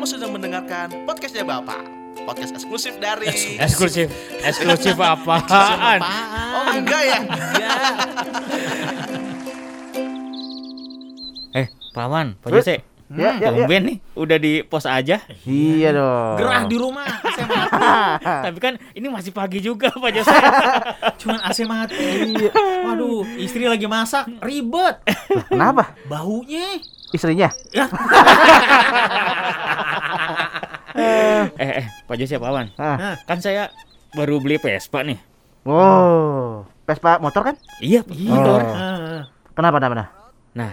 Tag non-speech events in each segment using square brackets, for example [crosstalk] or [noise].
Kamu sedang mendengarkan podcastnya Bapak. Podcast eksklusif dari Eksklusif, [laughs] eksklusif apaan? Oh enggak ya? [laughs] Eh, Paman, Pak Jose. Ya, ya, ya. Tumben nih, udah di pos aja. Iya dong. Gerah di rumah. Tapi kan ini masih pagi juga, Pak Jose. [laughs] Cuman AC mati. Waduh, istri lagi masak, ribet. Kenapa? Baunya. Istrinya? Ya. [laughs] eh, eh, Pak Jose, Paman. Ah. Nah, Kan saya baru beli Vespa nih. Wow. Vespa motor kan? Iya, motor. Oh. ah, Kenapa, kenapa? kenapa? Nah,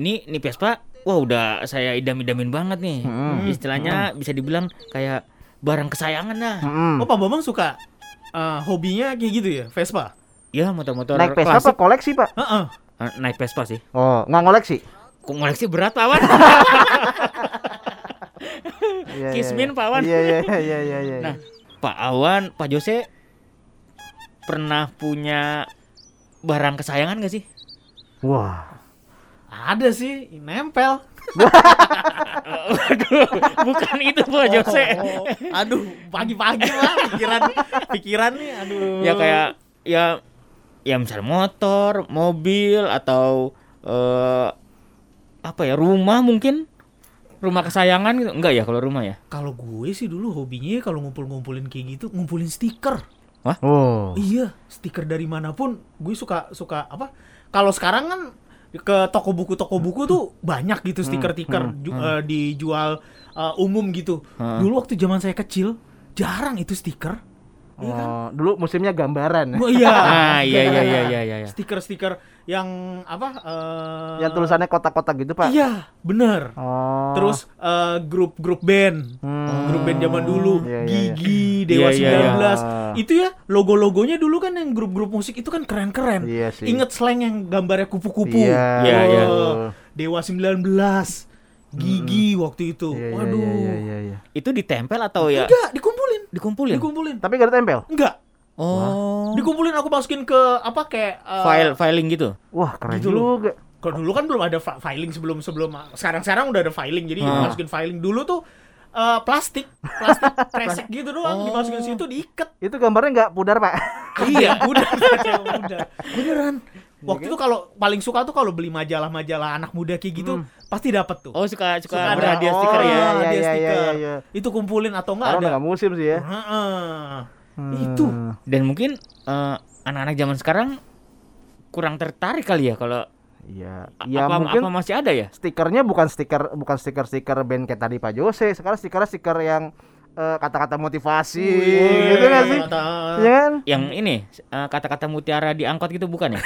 ini ini Vespa, wah udah saya idam-idamin banget nih. Hmm. Istilahnya bisa dibilang kayak barang kesayangan dah. Mm-mm. Oh, Pak Bambang suka eh, hobinya kayak gitu ya, Vespa? Ya, motor-motor Naik Vespa apa klasik. koleksi, Pak? Heeh. Eh, Naik Vespa sih. Oh, nggak ngoleksi? Kok ngoleksi berat, Paman? [laughs] Iya, iya, Kismin, iya. Pak Wan. Iya, iya, iya, iya, iya. Nah, Pak Awan, Pak Jose pernah punya barang kesayangan gak sih? Wah. Ada sih, nempel. Waduh, bukan itu Pak Jose. Oh, aduh, pagi-pagi lah pikiran pikiran nih, aduh. Ya kayak ya ya misal motor, mobil atau eh apa ya rumah mungkin rumah kesayangan gitu enggak ya kalau rumah ya kalau gue sih dulu hobinya kalau ngumpul-ngumpulin kayak gitu, ngumpulin stiker. Oh. Iya, stiker dari mana pun gue suka suka apa? Kalau sekarang kan ke toko buku toko buku tuh banyak gitu stiker-stiker ju- eh, dijual eh, umum gitu. Hmm. Dulu waktu zaman saya kecil jarang itu stiker. Iya kan? Oh, dulu musimnya gambaran. Oh, iya. [laughs] ah iya iya iya iya iya iya. Stiker-stiker yang apa? eh, Yang tulisannya kotak-kotak gitu, Pak. Iya, bener. Oh. Terus eh, grup-grup band. Hmm. Grup band zaman dulu, Iya, iya, iya. Gigi, Dewa Iya, iya, iya. 19. Itu ya logo-logonya dulu kan yang grup-grup musik itu kan keren-keren. Iya sih. Ingat slang yang gambarnya kupu-kupu. Iya, Iya, iya. Oh, Dewa 19. Gigi waktu itu. Iya, iya, Waduh. Iya, iya, iya. Itu ditempel atau ya Enggak, dikumpulin. Dikumpulin? Dikumpulin. Tapi gak ada tempel. Enggak. Oh. Dikumpulin aku masukin ke apa kayak eh, File filing gitu. Wah, keren Gitu juga. Kalau dulu kan belum ada fi- filing sebelum sebelum sekarang-sekarang udah ada filing. Jadi Hmm. masukin filing dulu tuh eh, plastik, plastik [laughs] kresek gitu doang dimasukin situ diikat. Itu gambarnya nggak pudar, Pak. iya, [laughs] udah udah. Beneran. Waktu itu kalau paling suka tuh kalau beli majalah-majalah anak muda kayak gitu pasti dapat tuh. Oh suka suka, Suka ada. berhadiah Oh, stiker ya. iya, hadiah iya, stiker. iya, iya. Itu kumpulin atau enggak ada. nggak musim sih ya. Heeh. Hmm. Itu. Dan mungkin eh, anak-anak zaman sekarang kurang tertarik kali ya kalau Iya. Ya apa, mungkin apa masih ada ya? stikernya bukan stiker bukan stiker-stiker band kayak tadi Pak Jose. Sekarang stiker stiker yang eh, kata-kata motivasi gitu nggak sih? Kata- Iya kan? Yang ini eh, kata-kata mutiara di angkot gitu bukan ya?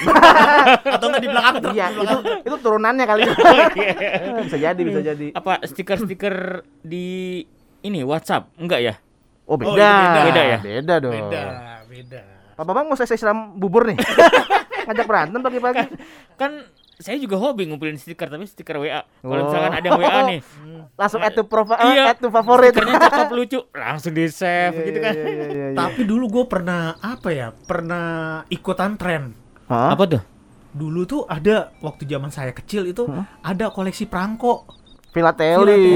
[laughs] Atau enggak di belakang truk. Iya, di itu itu turunannya kali. [laughs] bisa jadi, bisa jadi. apa stiker-stiker di ini WhatsApp? Enggak ya? Oh, beda. Oh, beda. Beda ya? Beda dong. Beda, beda. Pak Bambang mau saya siram bubur nih. [laughs] Ngajak berantem pagi-pagi. Kan saya juga hobi ngumpulin stiker tapi stiker WA. Kalau Oh. misalkan ada yang WA nih, [laughs] Langsung add to profi- eh, Iya. add to favorit. stikernya cakep lucu, langsung di save Iya, gitu iya, kan. iya, iya, iya. Tapi dulu gue pernah apa ya? Pernah ikutan tren. Hah? Apa tuh? Dulu tuh ada waktu zaman saya kecil itu ada koleksi perangko. Filateli.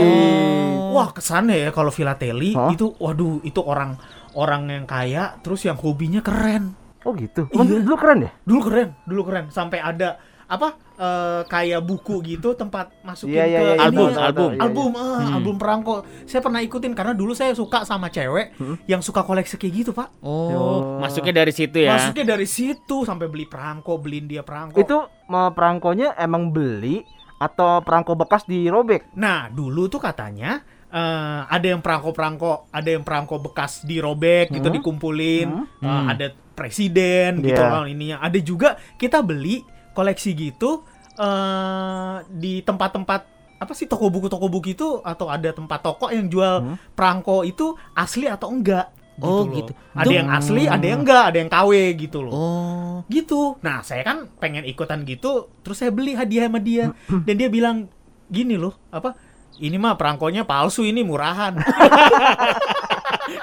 Wah kesannya ya kalau filateli Hah? itu, waduh itu orang orang yang kaya terus yang hobinya keren. Oh gitu. Emang Iya. dulu keren ya? Dulu keren, dulu keren. Sampai ada apa eh, kayak buku gitu tempat masukin Iya, iya, ke iya, ini. Album, album. tahu, iya, album ah, Hmm. album perangko. Saya pernah ikutin karena dulu saya suka sama cewek yang suka koleksi kayak gitu, Pak. Oh, Yo. masuknya dari situ ya. Masuknya dari situ sampai beli perangko, beliin dia perangko. Itu mau perangkonya emang beli atau perangko bekas dirobek? Nah, dulu tuh katanya eh, ada yang perangko-perangko, ada yang perangko bekas dirobek gitu Hmm. dikumpulin, Hmm. Hmm. ada presiden gitu Iya. kan ininya. Ada juga kita beli koleksi gitu eh di tempat-tempat apa sih toko buku toko buku itu atau ada tempat toko yang jual Hmm. perangko itu asli atau enggak Oh, loh. gitu. Ada Itu- yang asli, ada yang enggak, ada yang KW gitu loh. Oh. Gitu. Nah, saya kan pengen ikutan gitu, terus saya beli hadiah sama dia [clears throat] dan dia bilang gini loh, apa? Ini mah perangkonya palsu ini murahan. [laughs]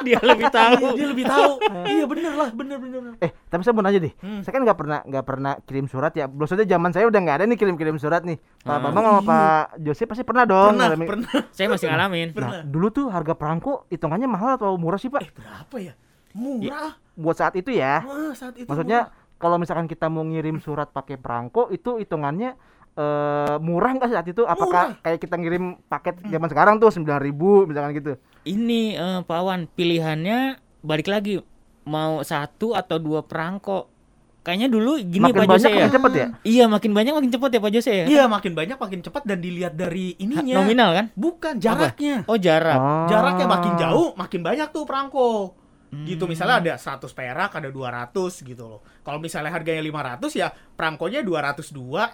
Dia lebih tahu. dia lebih tahu. [laughs] iya bener lah, bener bener. Eh, tapi saya mau nanya deh. Hmm. Saya kan nggak pernah nggak pernah kirim surat ya. Belum saja zaman saya udah nggak ada nih kirim-kirim surat nih. Pak Hmm. Bambang sama Pak Jose pasti pernah dong. Pernah, ngalamin. pernah. [laughs] Saya masih ngalamin. Nah, pernah. dulu tuh harga perangko hitungannya mahal atau murah sih, Pak? Eh berapa ya? Murah. Buat saat itu ya. Wah, saat itu. Maksudnya kalau misalkan kita mau ngirim surat pakai perangko itu hitungannya eh murah nggak saat itu? Apakah kayak kita ngirim paket zaman sekarang tuh 9000 misalkan gitu? Ini eh, Pak Wan, pilihannya balik lagi mau satu atau dua perangko. Kayaknya dulu gini makin Pak banyak Jose ya. makin cepet ya? Iya, makin banyak makin cepet ya Pak Jose ya. Iya, makin banyak makin cepat dan dilihat dari ininya. Nominal kan? Bukan jaraknya. Oh, jarak. Oh. Jaraknya makin jauh, makin banyak tuh perangko. Gitu Hmm. misalnya ada 100 perak, ada 200 gitu loh. Kalau misalnya harganya 500 ya perangkonya 202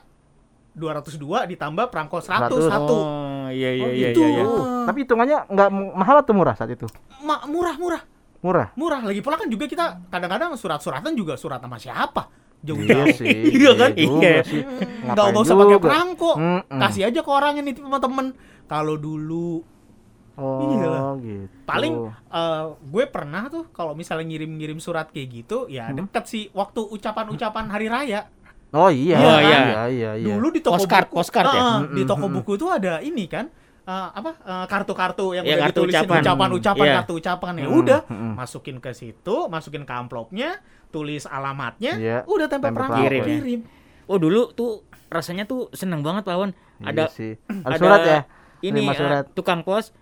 202 ditambah perangko 100 100. satu. Oh, iya iya Oh, iya gitu. iya. iya. Tapi hitungannya nggak mahal atau murah saat itu? Ma- murah-murah. Murah. Murah. Lagi pula kan juga kita kadang-kadang surat-suratan juga surat sama siapa? Iya Jauh-jauh. sih. [laughs] Iya kan? Iya. sih. Nggak Ngapain nggak usah pakai perangko. Mm-mm. Kasih aja ke orang sama temen. Kalau dulu Oh, Iyalah. gitu. paling eh, gue pernah tuh kalau misalnya ngirim-ngirim surat kayak gitu ya Hmm. deket sih waktu ucapan-ucapan hari raya. Oh iya. Oh, iya. iya iya iya. Dulu di toko Postcard, buku, postcard ya? Ah, Mm-mm. di toko buku tuh ada ini kan eh, apa eh, kartu-kartu yang Ya, udah kartu ditulisin ucapan. ucapan-ucapan Iya. kartu ucapan ya udah hmm. masukin ke situ masukin ke amplopnya tulis alamatnya Iya, udah tempel tempel perangko perangko. kirim Oh, dulu tuh rasanya tuh seneng banget Pak Wan. Iya Ada sih. Ada, [clears throat] ada surat ya? Ini surat. tukang pos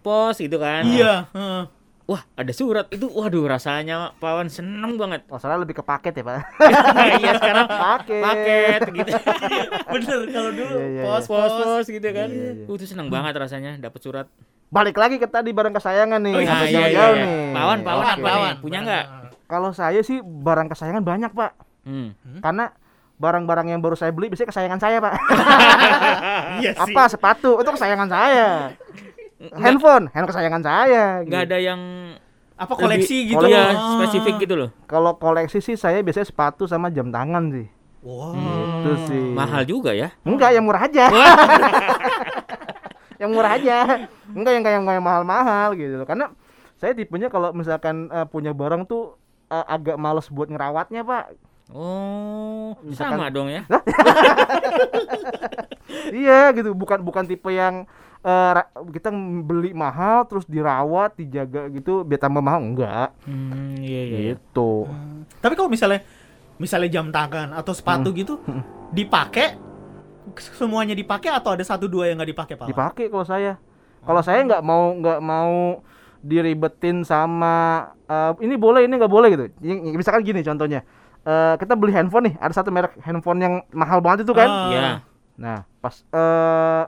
pos gitu kan. iya heeh. Wah, ada surat itu. Waduh, rasanya Pak Wan seneng banget. Oh, soalnya lebih ke paket ya, Pak. [laughs] Iya, sekarang Paket. paket gitu. [laughs] bener kalau dulu Iya, iya, pos pos pos pos gitu kan. Iya, iya. Uh, itu seneng banget rasanya dapat surat. Balik lagi ke tadi barang kesayangan nih. Oh, iya, sampai iya, iya, jauh-jauh iya. nih. Pawan, pawan Oke. apa nih? Punya nggak? Kalau saya sih barang kesayangan banyak, Pak. Hmm. Karena barang-barang yang baru saya beli biasanya kesayangan saya, Pak. [laughs] iya sih Apa? Sepatu itu kesayangan saya. Handphone, handphone kesayangan saya. Nggak gitu. ada yang apa koleksi lebih- gitu Ah. spesifik gitu loh. Kalau koleksi sih saya biasanya sepatu sama jam tangan sih. Wow. Itu sih. Mahal juga ya. Enggak, yang murah aja. [laughs] yang murah aja. Enggak yang kayak yang mahal-mahal gitu loh. Karena saya tipenya kalau misalkan eh, punya barang tuh eh, agak males buat ngerawatnya, Pak. Oh, Misalkan- sama dong ya. [laughs] iya gitu, bukan bukan tipe yang eh, ra- kita beli mahal terus dirawat, dijaga gitu biar tambah mahal enggak. Hmm, iya iya. iya. Gitu. Tapi kalau misalnya misalnya jam tangan atau sepatu Hmm. gitu dipakai semuanya dipakai atau ada satu dua yang nggak dipakai pak? Dipakai kalau saya. Kalau saya nggak mau nggak mau diribetin sama eh, ini boleh ini nggak boleh gitu. Misalkan gini contohnya. Eh, kita beli handphone nih, ada satu merek handphone yang mahal banget itu kan. Iya. Nah, pas eh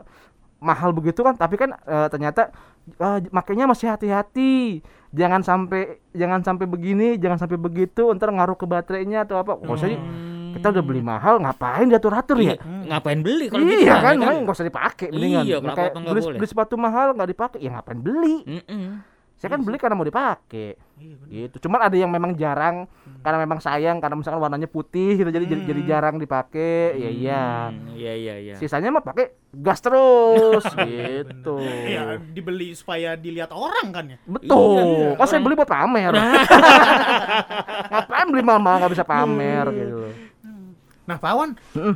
mahal begitu kan, tapi kan eh, ternyata eh, makanya masih hati-hati. Jangan sampai jangan sampai begini, jangan sampai begitu, ntar ngaruh ke baterainya atau apa. Kalau saya kita udah beli mahal, ngapain diatur-atur ya? Hmm. Iya, ngapain beli kalau gitu? iya ya kan, kan? makanya nggak usah dipakai mendingan. Iya, kenapa kayak nggak beli, boleh? beli sepatu mahal nggak dipakai, ya ngapain beli? Mm-mm. Saya kan beli karena mau dipakai. Iya, bener. Gitu. Cuman ada yang memang jarang karena memang sayang karena misalkan warnanya putih gitu jadi jadi, jadi jarang dipakai. Ya iya. Hmm, Iya iya iya. Sisanya mah pakai gas terus [laughs] gitu. Iya dibeli supaya dilihat orang kan ya. Betul. Iya, Kok saya orang- beli buat pamer. [laughs] Ngapain beli mahal nggak bisa pamer gitu. Nah Pak Wan, Mm-mm.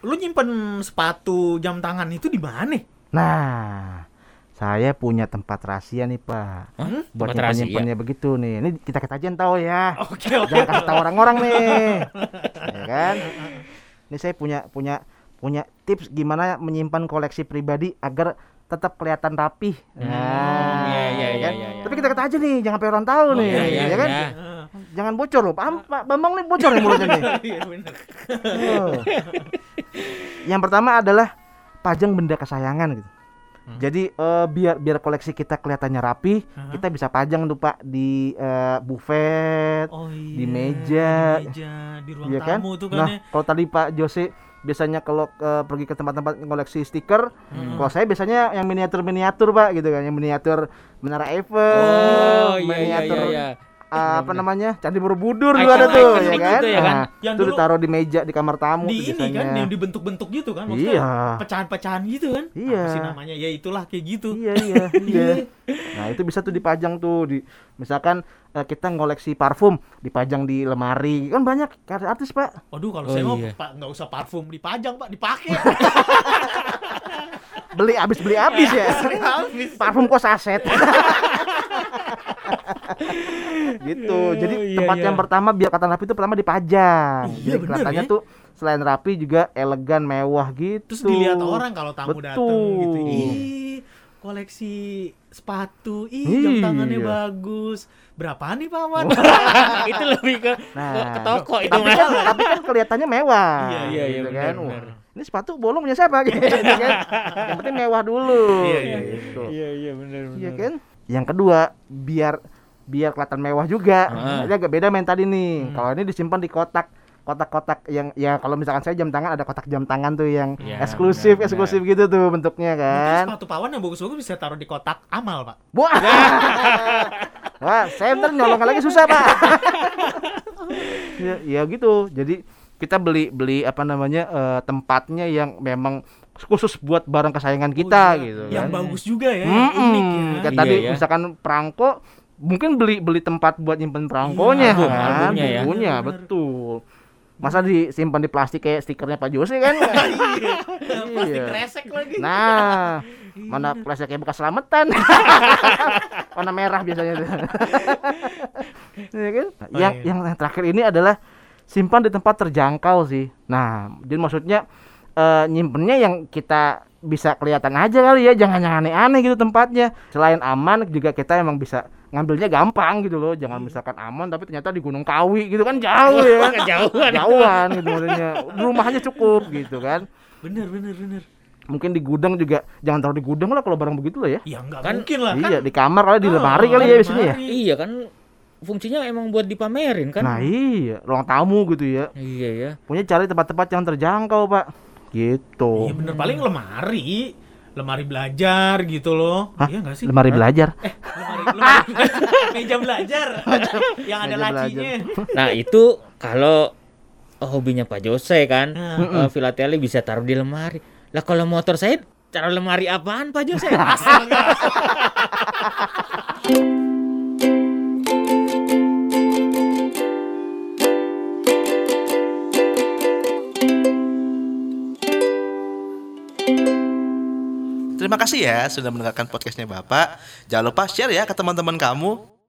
lu nyimpen sepatu jam tangan itu di mana? Nah, saya punya tempat rahasia nih, Pak. Hah? Buat Tempat nyimpen-nyimpennya begitu nih. Ini kita kita aja yang tahu ya. Oke oke. Jangan kasih tahu orang-orang nih. [laughs] ya kan? Ini saya punya punya punya tips gimana menyimpan koleksi pribadi agar tetap kelihatan rapih. Nah, iya, iya, ya iya, kan? iya, iya. Tapi kita kata aja nih, jangan sampai orang tahu Oh, nih, iya, iya, ya kan? iya. Jangan bocor loh. Paham, Pak Bambang nih bocor nih mulutnya nih. [laughs] Iya. Oh. Yang pertama adalah pajang benda kesayangan gitu. Hmm. Jadi eh, biar biar koleksi kita kelihatannya rapi, Hah? kita bisa pajang tuh Pak di eh, buffet, Oh iya. Di meja. Di meja, di ruang Iya kan? tamu tuh kan Nah, ya. kalau tadi Pak Jose biasanya kalau eh, pergi ke tempat-tempat koleksi stiker, Hmm. kalau saya biasanya yang miniatur-miniatur Pak gitu kan, yang miniatur Menara Eiffel, Oh iya iya miniatur iya. iya. Apa namanya Candi Borobudur dulu Icon- ada tuh ya gitu kan, ya kan? Nah, Yang itu dulu ditaruh di meja di kamar tamu di ini kan yang dibentuk-bentuk gitu kan maksudnya Iya. pecahan-pecahan gitu kan Iya. apa sih namanya ya itulah kayak gitu Iya iya iya. Nah itu bisa tuh dipajang tuh di misalkan eh, kita ngoleksi parfum dipajang di lemari kan banyak artis pak. waduh kalau Oh, saya mau iya. pak nggak usah parfum dipajang pak dipakai [laughs] Beli abis beli abis ya. habis parfum kok saset. [laughs] gitu. Jadi Oh, iya, tempat iya. yang pertama biar kelihatan rapi itu pertama dipajang. Iya, Jadi kelihatannya ya. tuh selain rapi juga elegan mewah gitu. terus dilihat orang kalau tamu datang gitu ih koleksi sepatu ih jam Iya. tangannya bagus berapaan nih paman [laughs] itu lebih ke, Nah, ke toko itu tapi kan, tapi kan kelihatannya mewah. Iya, iya, iya, gitu benar, kan. benar. Wah, ini sepatu bolong punya siapa [laughs] gitu kan. Yang penting mewah dulu. Iya, iya, gitu. Iya iya benar benar. Iya kan? Yang kedua, biar biar kelihatan mewah juga. Ah. Ini agak beda main tadi nih. Hmm. Kalau ini disimpan di kotak kotak-kotak yang ya kalau misalkan saya jam tangan ada kotak jam tangan tuh yang Iya, eksklusif benar, eksklusif gitu tuh bentuknya Mungkin kan. sepatu pawan yang bagus-bagus bisa taruh di kotak amal pak Wah. [laughs] Wah, saya ntar nyolong lagi susah, Pak. [laughs] ya, ya gitu. Jadi kita beli beli apa namanya eh, tempatnya yang memang khusus buat barang kesayangan kita Oh, iya. gitu yang kan. bagus juga ya yang Mm-mm. unik ya Kayak Iya, tadi ya. misalkan perangko mungkin beli beli tempat buat nyimpen perangkonya album, kan. albumnya ya. Albumnya, Benar, benar. betul. Masa disimpan di plastik kayak stikernya Pak Jose kan? [laughs] plastik Iya. kresek lagi Nah, mana plastiknya bekas selamatan. [laughs] Warna merah biasanya tuh. [laughs] Iya kan? Oh, yang, iya. yang terakhir ini adalah simpan di tempat terjangkau sih. Nah, jadi maksudnya eh, nyimpennya yang kita bisa kelihatan aja kali ya, jangan yang aneh-aneh gitu tempatnya. Selain aman juga kita emang bisa ngambilnya gampang gitu loh. Jangan misalkan aman tapi ternyata di Gunung Kawi gitu kan jauh ya kan. Kejauhan. [laughs] Jauhan gitu maksudnya. Rumahnya cukup gitu kan. bener bener bener Mungkin di gudang juga jangan taruh di gudang lah kalau barang begitu lah ya. ya nggak Kan- mungkin lah Iya, di kamar kali di Oh, lemari kali kan ya biasanya ya. Iya kan fungsinya emang buat dipamerin kan. Nah, iya, ruang tamu gitu ya. Iya ya. Punya cari tempat-tempat yang terjangkau, Pak. Gitu. Iya bener paling lemari lemari belajar gitu loh. Hah? iya nggak sih? Lemari belajar. eh lemari, lemari meja belajar. [laughs] Yang ada Meja lacinya. Nah, itu kalau hobinya Pak Jose kan, eh, filateli bisa taruh di lemari. Lah kalau motor saya taruh lemari apaan Pak Jose? asal nggak [laughs] Terima kasih ya sudah mendengarkan podcastnya Bapak. Jangan lupa share ya ke teman-teman kamu.